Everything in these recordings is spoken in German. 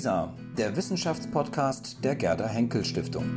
WISA, der Wissenschaftspodcast der Gerda Henkel Stiftung.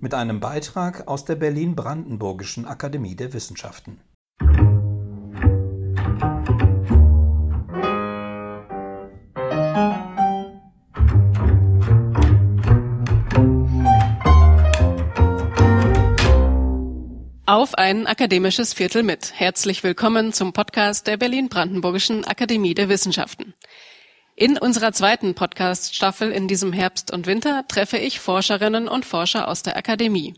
Mit einem Beitrag aus der Berlin-Brandenburgischen Akademie der Wissenschaften. Auf ein akademisches Viertel mit. Herzlich willkommen zum Podcast der Berlin-Brandenburgischen Akademie der Wissenschaften. In unserer zweiten Podcast-Staffel in diesem Herbst und Winter treffe ich Forscherinnen und Forscher aus der Akademie.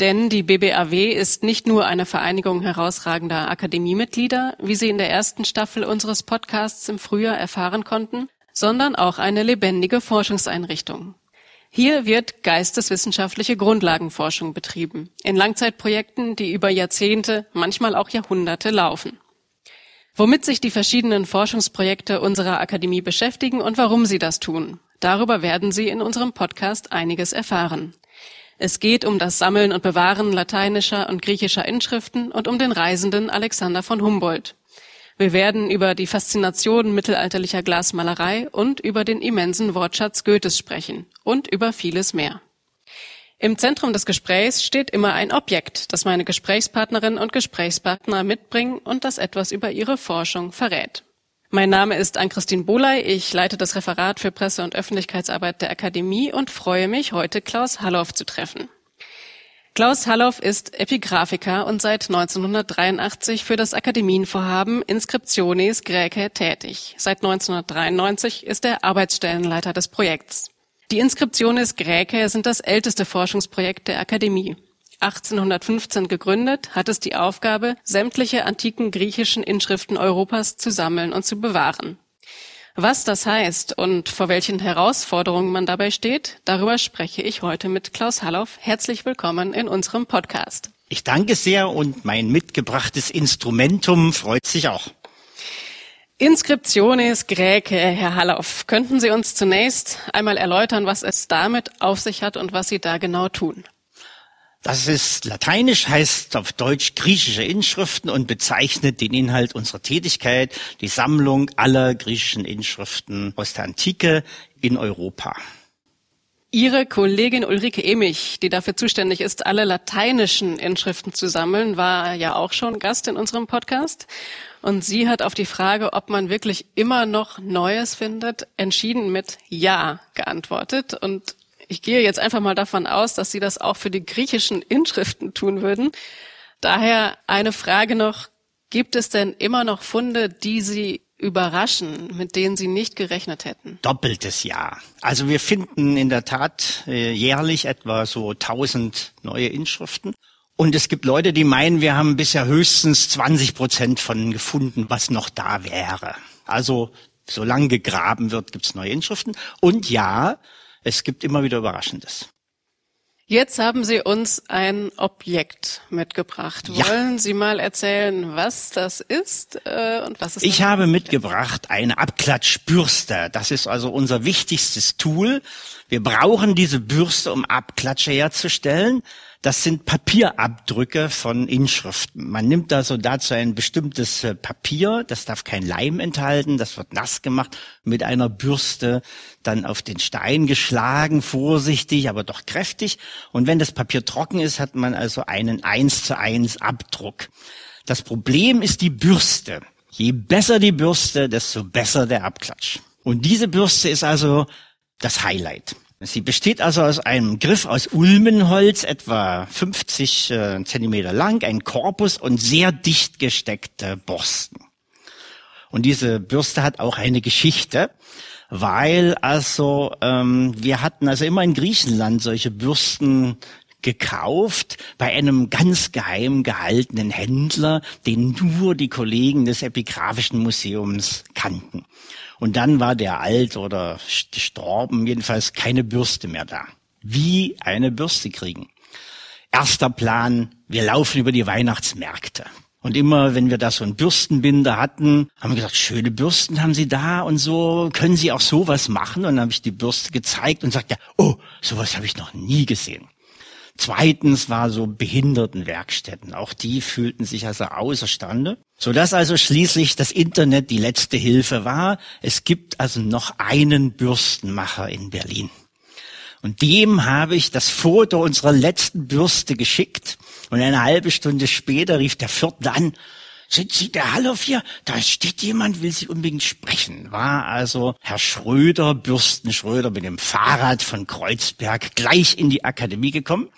Denn die BBAW ist nicht nur eine Vereinigung herausragender Akademiemitglieder, wie Sie in der ersten Staffel unseres Podcasts im Frühjahr erfahren konnten, sondern auch eine lebendige Forschungseinrichtung. Hier wird geisteswissenschaftliche Grundlagenforschung betrieben, in Langzeitprojekten, die über Jahrzehnte, manchmal auch Jahrhunderte laufen. Womit sich die verschiedenen Forschungsprojekte unserer Akademie beschäftigen und warum sie das tun, darüber werden Sie in unserem Podcast einiges erfahren. Es geht um das Sammeln und Bewahren lateinischer und griechischer Inschriften und um den Reisenden Alexander von Humboldt. Wir werden über die Faszination mittelalterlicher Glasmalerei und über den immensen Wortschatz Goethes sprechen und über vieles mehr. Im Zentrum des Gesprächs steht immer ein Objekt, das meine Gesprächspartnerinnen und Gesprächspartner mitbringen und das etwas über ihre Forschung verrät. Mein Name ist Ann-Christine Boley, ich leite das Referat für Presse- und Öffentlichkeitsarbeit der Akademie und freue mich, heute Klaus Halloff zu treffen. Klaus Halloff ist Epigraphiker und seit 1983 für das Akademienvorhaben Inscriptiones Graecae tätig. Seit 1993 ist er Arbeitsstellenleiter des Projekts. Die Inscriptiones Graecae sind das älteste Forschungsprojekt der Akademie. 1815 gegründet, hat es die Aufgabe, sämtliche antiken griechischen Inschriften Europas zu sammeln und zu bewahren. Was das heißt und vor welchen Herausforderungen man dabei steht, darüber spreche ich heute mit Klaus Halloff. Herzlich willkommen in unserem Podcast. Ich danke sehr und mein mitgebrachtes Instrumentum freut sich auch. Inscriptiones Graecae, Herr Halloff. Könnten Sie uns zunächst einmal erläutern, was es damit auf sich hat und was Sie da genau tun? Das ist lateinisch, heißt auf Deutsch griechische Inschriften und bezeichnet den Inhalt unserer Tätigkeit, die Sammlung aller griechischen Inschriften aus der Antike in Europa. Ihre Kollegin Ulrike Emich, die dafür zuständig ist, alle lateinischen Inschriften zu sammeln, war ja auch schon Gast in unserem Podcast. Und sie hat auf die Frage, ob man wirklich immer noch Neues findet, entschieden mit Ja geantwortet. Und ich gehe jetzt einfach mal davon aus, dass Sie das auch für die griechischen Inschriften tun würden. Daher eine Frage noch. Gibt es denn immer noch Funde, die Sie überraschen, mit denen Sie nicht gerechnet hätten? Doppeltes Ja. Also wir finden in der Tat äh, jährlich etwa so 1000 neue Inschriften. Und es gibt Leute, die meinen, wir haben bisher höchstens 20 Prozent von gefunden, was noch da wäre. Also solange gegraben wird, gibt's neue Inschriften. Und ja, es gibt immer wieder Überraschendes. Jetzt haben Sie uns ein Objekt mitgebracht. Ja. Wollen Sie mal erzählen, was das ist äh, und was es Ich habe mitgebracht eine Abklatschbürste. Das ist also unser wichtigstes Tool. Wir brauchen diese Bürste, um Abklatsche herzustellen. Das sind Papierabdrücke von Inschriften. Man nimmt also dazu ein bestimmtes äh, Papier, das darf kein Leim enthalten, das wird nass gemacht, mit einer Bürste dann auf den Stein geschlagen, vorsichtig, aber doch kräftig. Und wenn das Papier trocken ist, hat man also einen eins zu eins Abdruck. Das Problem ist die Bürste. Je besser die Bürste, desto besser der Abklatsch. Und diese Bürste ist also das Highlight. Sie besteht also aus einem Griff aus Ulmenholz, etwa 50 äh, Zentimeter lang, ein Korpus und sehr dicht gesteckte Borsten. Und diese Bürste hat auch eine Geschichte, weil also ähm, wir hatten also immer in Griechenland solche Bürsten gekauft bei einem ganz geheim gehaltenen Händler, den nur die Kollegen des Epigraphischen Museums kannten. Und dann war der alt oder gestorben, jedenfalls keine Bürste mehr da. Wie eine Bürste kriegen. Erster Plan, wir laufen über die Weihnachtsmärkte. Und immer, wenn wir da so einen Bürstenbinder hatten, haben wir gesagt, schöne Bürsten haben Sie da und so, können Sie auch sowas machen? Und dann habe ich die Bürste gezeigt und sagte, oh, sowas habe ich noch nie gesehen. Zweitens war so Behindertenwerkstätten. Auch die fühlten sich also außerstande. Sodass also schließlich das Internet die letzte Hilfe war. Es gibt also noch einen Bürstenmacher in Berlin. Und dem habe ich das Foto unserer letzten Bürste geschickt. Und eine halbe Stunde später rief der Vierte an, sind Sie der Hallof hier? Da steht jemand, will Sie unbedingt sprechen. War also Herr Schröder, Bürsten Schröder mit dem Fahrrad von Kreuzberg gleich in die Akademie gekommen.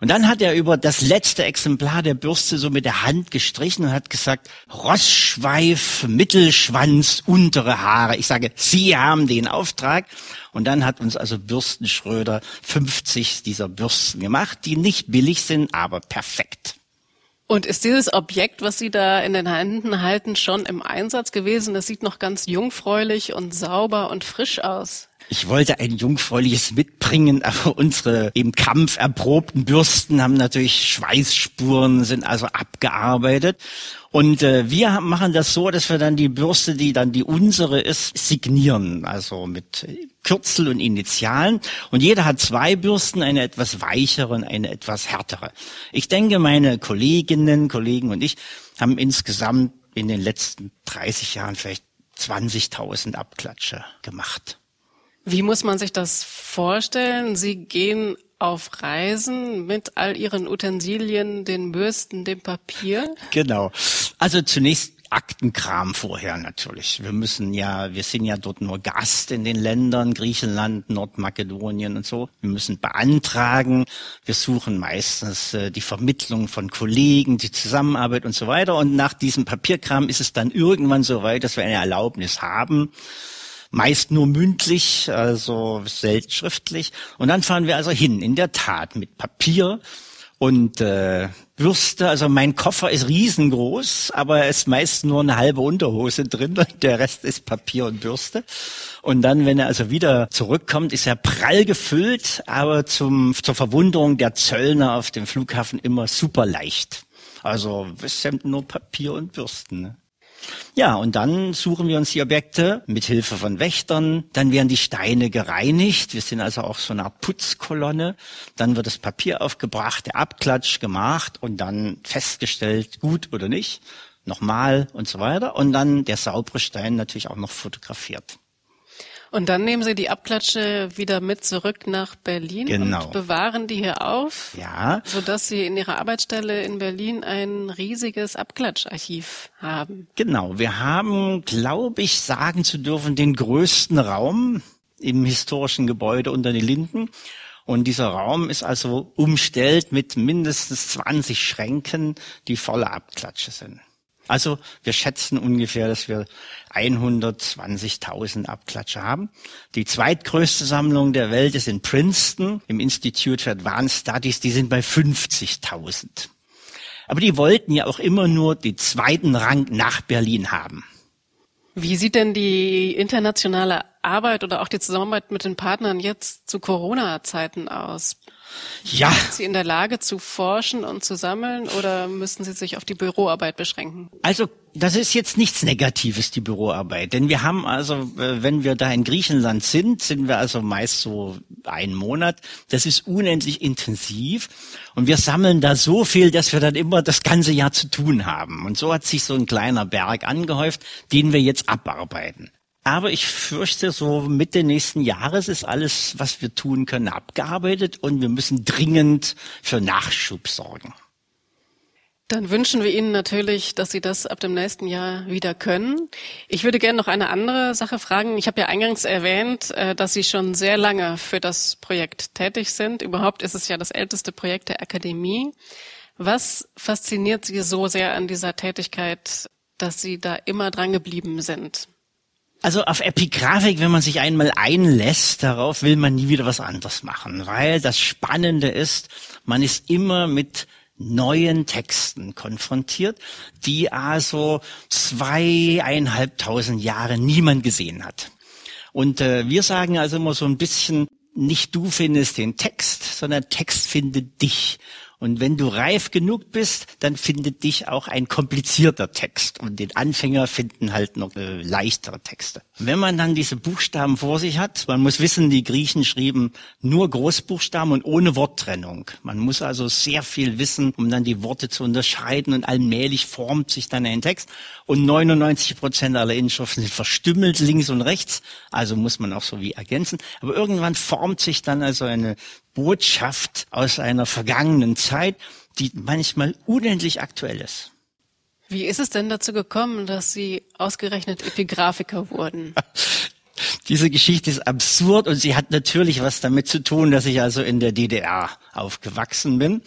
Und dann hat er über das letzte Exemplar der Bürste so mit der Hand gestrichen und hat gesagt, Rossschweif, Mittelschwanz, untere Haare. Ich sage, Sie haben den Auftrag. Und dann hat uns also Bürstenschröder 50 dieser Bürsten gemacht, die nicht billig sind, aber perfekt. Und ist dieses Objekt, was Sie da in den Händen halten, schon im Einsatz gewesen? Das sieht noch ganz jungfräulich und sauber und frisch aus. Ich wollte ein jungfräuliches mitbringen, aber unsere im Kampf erprobten Bürsten haben natürlich Schweißspuren, sind also abgearbeitet. Und äh, wir machen das so, dass wir dann die Bürste, die dann die unsere ist, signieren, also mit Kürzel und Initialen. Und jeder hat zwei Bürsten, eine etwas weichere und eine etwas härtere. Ich denke, meine Kolleginnen, Kollegen und ich haben insgesamt in den letzten 30 Jahren vielleicht 20.000 Abklatsche gemacht. Wie muss man sich das vorstellen? Sie gehen auf Reisen mit all Ihren Utensilien, den Bürsten, dem Papier? Genau. Also zunächst Aktenkram vorher natürlich. Wir müssen ja, wir sind ja dort nur Gast in den Ländern, Griechenland, Nordmakedonien und so. Wir müssen beantragen. Wir suchen meistens äh, die Vermittlung von Kollegen, die Zusammenarbeit und so weiter. Und nach diesem Papierkram ist es dann irgendwann so weit, dass wir eine Erlaubnis haben meist nur mündlich, also selten schriftlich. Und dann fahren wir also hin, in der Tat, mit Papier und äh, Bürste. Also mein Koffer ist riesengroß, aber es ist meist nur eine halbe Unterhose drin und der Rest ist Papier und Bürste. Und dann, wenn er also wieder zurückkommt, ist er prall gefüllt, aber zum, zur Verwunderung der Zöllner auf dem Flughafen immer super leicht. Also es sind nur Papier und Bürsten. Ne? Ja, und dann suchen wir uns die Objekte mit Hilfe von Wächtern. Dann werden die Steine gereinigt. Wir sind also auch so eine Putzkolonne. Dann wird das Papier aufgebracht, der Abklatsch gemacht und dann festgestellt, gut oder nicht. Nochmal und so weiter. Und dann der saubere Stein natürlich auch noch fotografiert. Und dann nehmen Sie die Abklatsche wieder mit zurück nach Berlin genau. und bewahren die hier auf, ja. sodass Sie in Ihrer Arbeitsstelle in Berlin ein riesiges Abklatscharchiv haben. Genau, wir haben, glaube ich, sagen zu dürfen, den größten Raum im historischen Gebäude unter den Linden. Und dieser Raum ist also umstellt mit mindestens 20 Schränken, die voller Abklatsche sind. Also wir schätzen ungefähr, dass wir 120.000 Abklatsche haben. Die zweitgrößte Sammlung der Welt ist in Princeton im Institute for Advanced Studies. Die sind bei 50.000. Aber die wollten ja auch immer nur den zweiten Rang nach Berlin haben. Wie sieht denn die internationale Arbeit oder auch die Zusammenarbeit mit den Partnern jetzt zu Corona-Zeiten aus? Ja. Sind Sie in der Lage zu forschen und zu sammeln oder müssen Sie sich auf die Büroarbeit beschränken? Also das ist jetzt nichts Negatives, die Büroarbeit. Denn wir haben also, äh, wenn wir da in Griechenland sind, sind wir also meist so einen Monat. Das ist unendlich intensiv. Und wir sammeln da so viel, dass wir dann immer das ganze Jahr zu tun haben. Und so hat sich so ein kleiner Berg angehäuft, den wir jetzt abarbeiten. Aber ich fürchte, so Mitte nächsten Jahres ist alles, was wir tun können, abgearbeitet und wir müssen dringend für Nachschub sorgen. Dann wünschen wir Ihnen natürlich, dass Sie das ab dem nächsten Jahr wieder können. Ich würde gerne noch eine andere Sache fragen. Ich habe ja eingangs erwähnt, äh, dass Sie schon sehr lange für das Projekt tätig sind. Überhaupt ist es ja das älteste Projekt der Akademie. Was fasziniert Sie so sehr an dieser Tätigkeit, dass Sie da immer dran geblieben sind? Also auf Epigraphik, wenn man sich einmal einlässt, darauf will man nie wieder was anderes machen, weil das Spannende ist, man ist immer mit neuen Texten konfrontiert, die also zweieinhalbtausend Jahre niemand gesehen hat. Und äh, wir sagen also immer so ein bisschen, nicht du findest den Text, sondern Text findet dich. Und wenn du reif genug bist, dann findet dich auch ein komplizierter Text. Und den Anfänger finden halt noch äh, leichtere Texte. Wenn man dann diese Buchstaben vor sich hat, man muss wissen, die Griechen schrieben nur Großbuchstaben und ohne Worttrennung. Man muss also sehr viel wissen, um dann die Worte zu unterscheiden und allmählich formt sich dann ein Text. Und 99 Prozent aller Inschriften sind verstümmelt links und rechts. Also muss man auch so wie ergänzen. Aber irgendwann formt sich dann also eine Botschaft aus einer vergangenen Zeit, die manchmal unendlich aktuell ist. Wie ist es denn dazu gekommen, dass Sie ausgerechnet Epigraphiker wurden? Diese Geschichte ist absurd und sie hat natürlich was damit zu tun, dass ich also in der DDR aufgewachsen bin,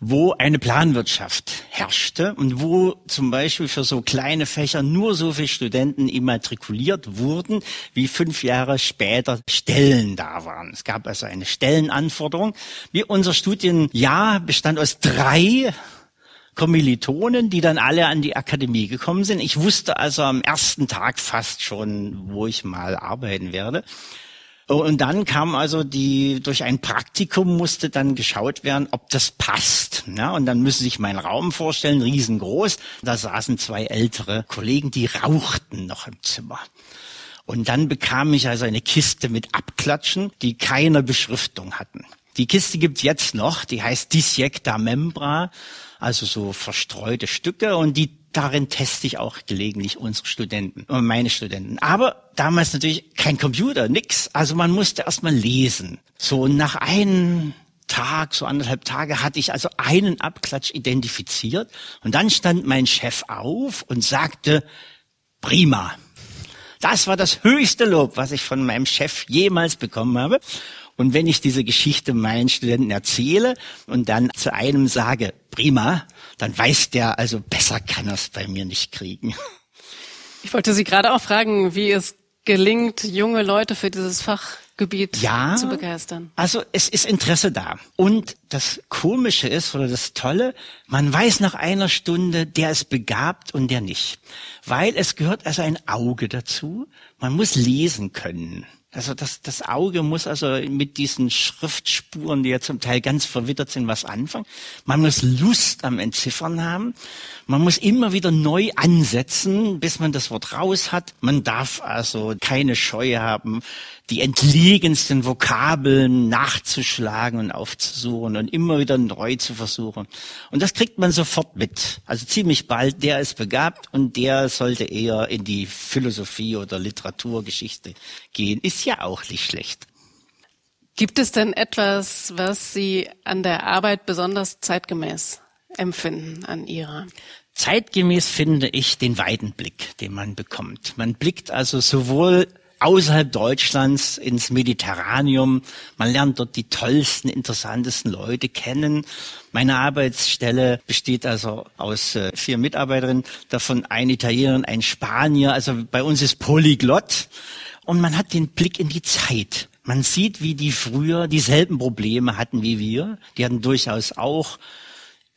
wo eine Planwirtschaft herrschte und wo zum Beispiel für so kleine Fächer nur so viele Studenten immatrikuliert wurden, wie fünf Jahre später Stellen da waren. Es gab also eine Stellenanforderung. Wie unser Studienjahr bestand aus drei Kommilitonen, die dann alle an die Akademie gekommen sind. Ich wusste also am ersten Tag fast schon, wo ich mal arbeiten werde. Und dann kam also die, durch ein Praktikum musste dann geschaut werden, ob das passt. Ja, und dann müssen Sie sich meinen Raum vorstellen, riesengroß. Da saßen zwei ältere Kollegen, die rauchten noch im Zimmer. Und dann bekam ich also eine Kiste mit Abklatschen, die keine Beschriftung hatten. Die Kiste gibt's jetzt noch, die heißt Dissecta Membra, also so verstreute Stücke und die darin teste ich auch gelegentlich unsere Studenten, äh, meine Studenten. Aber damals natürlich kein Computer, nix. Also man musste erst mal lesen. So nach einem Tag, so anderthalb Tage hatte ich also einen Abklatsch identifiziert und dann stand mein Chef auf und sagte, prima. Das war das höchste Lob, was ich von meinem Chef jemals bekommen habe. Und wenn ich diese Geschichte meinen Studenten erzähle und dann zu einem sage, prima, dann weiß der, also besser kann er es bei mir nicht kriegen. Ich wollte Sie gerade auch fragen, wie es gelingt, junge Leute für dieses Fachgebiet ja, zu begeistern. Also es ist Interesse da. Und das Komische ist oder das Tolle, man weiß nach einer Stunde, der ist begabt und der nicht. Weil es gehört also ein Auge dazu. Man muss lesen können. Also das, das Auge muss also mit diesen Schriftspuren, die ja zum Teil ganz verwittert sind, was anfangen. Man muss Lust am Entziffern haben. Man muss immer wieder neu ansetzen, bis man das Wort raus hat. Man darf also keine Scheu haben, die entlegensten Vokabeln nachzuschlagen und aufzusuchen und immer wieder neu zu versuchen. Und das kriegt man sofort mit. Also ziemlich bald, der ist begabt und der sollte eher in die Philosophie oder Literaturgeschichte gehen. Ist ja auch nicht schlecht. Gibt es denn etwas, was Sie an der Arbeit besonders zeitgemäß empfinden an ihrer? Zeitgemäß finde ich den weiten Blick, den man bekommt. Man blickt also sowohl außerhalb Deutschlands ins Mediterranium. Man lernt dort die tollsten, interessantesten Leute kennen. Meine Arbeitsstelle besteht also aus äh, vier Mitarbeiterinnen, davon ein Italiener, ein Spanier. Also bei uns ist Polyglott. Und man hat den Blick in die Zeit. Man sieht, wie die früher dieselben Probleme hatten wie wir. Die hatten durchaus auch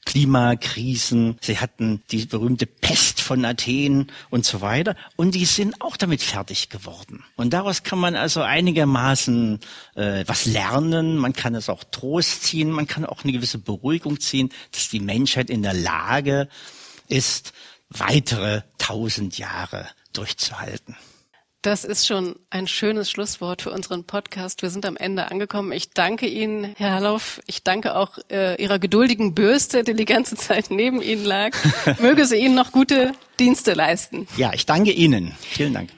Klimakrisen, sie hatten die berühmte Pest von Athen und so weiter. Und die sind auch damit fertig geworden. Und daraus kann man also einigermaßen äh, was lernen. Man kann es auch Trost ziehen. Man kann auch eine gewisse Beruhigung ziehen, dass die Menschheit in der Lage ist, weitere tausend Jahre durchzuhalten. Das ist schon ein schönes Schlusswort für unseren Podcast. Wir sind am Ende angekommen. Ich danke Ihnen, Herr Halloff. Ich danke auch äh, Ihrer geduldigen Bürste, die die ganze Zeit neben Ihnen lag. Möge sie Ihnen noch gute Dienste leisten. Ja, ich danke Ihnen. Vielen Dank.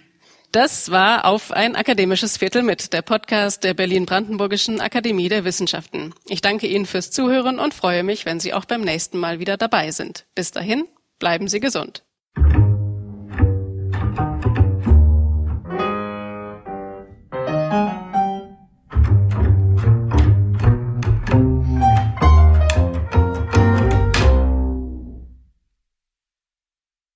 Das war auf ein akademisches Viertel mit, der Podcast der Berlin-Brandenburgischen Akademie der Wissenschaften. Ich danke Ihnen fürs Zuhören und freue mich, wenn Sie auch beim nächsten Mal wieder dabei sind. Bis dahin, bleiben Sie gesund.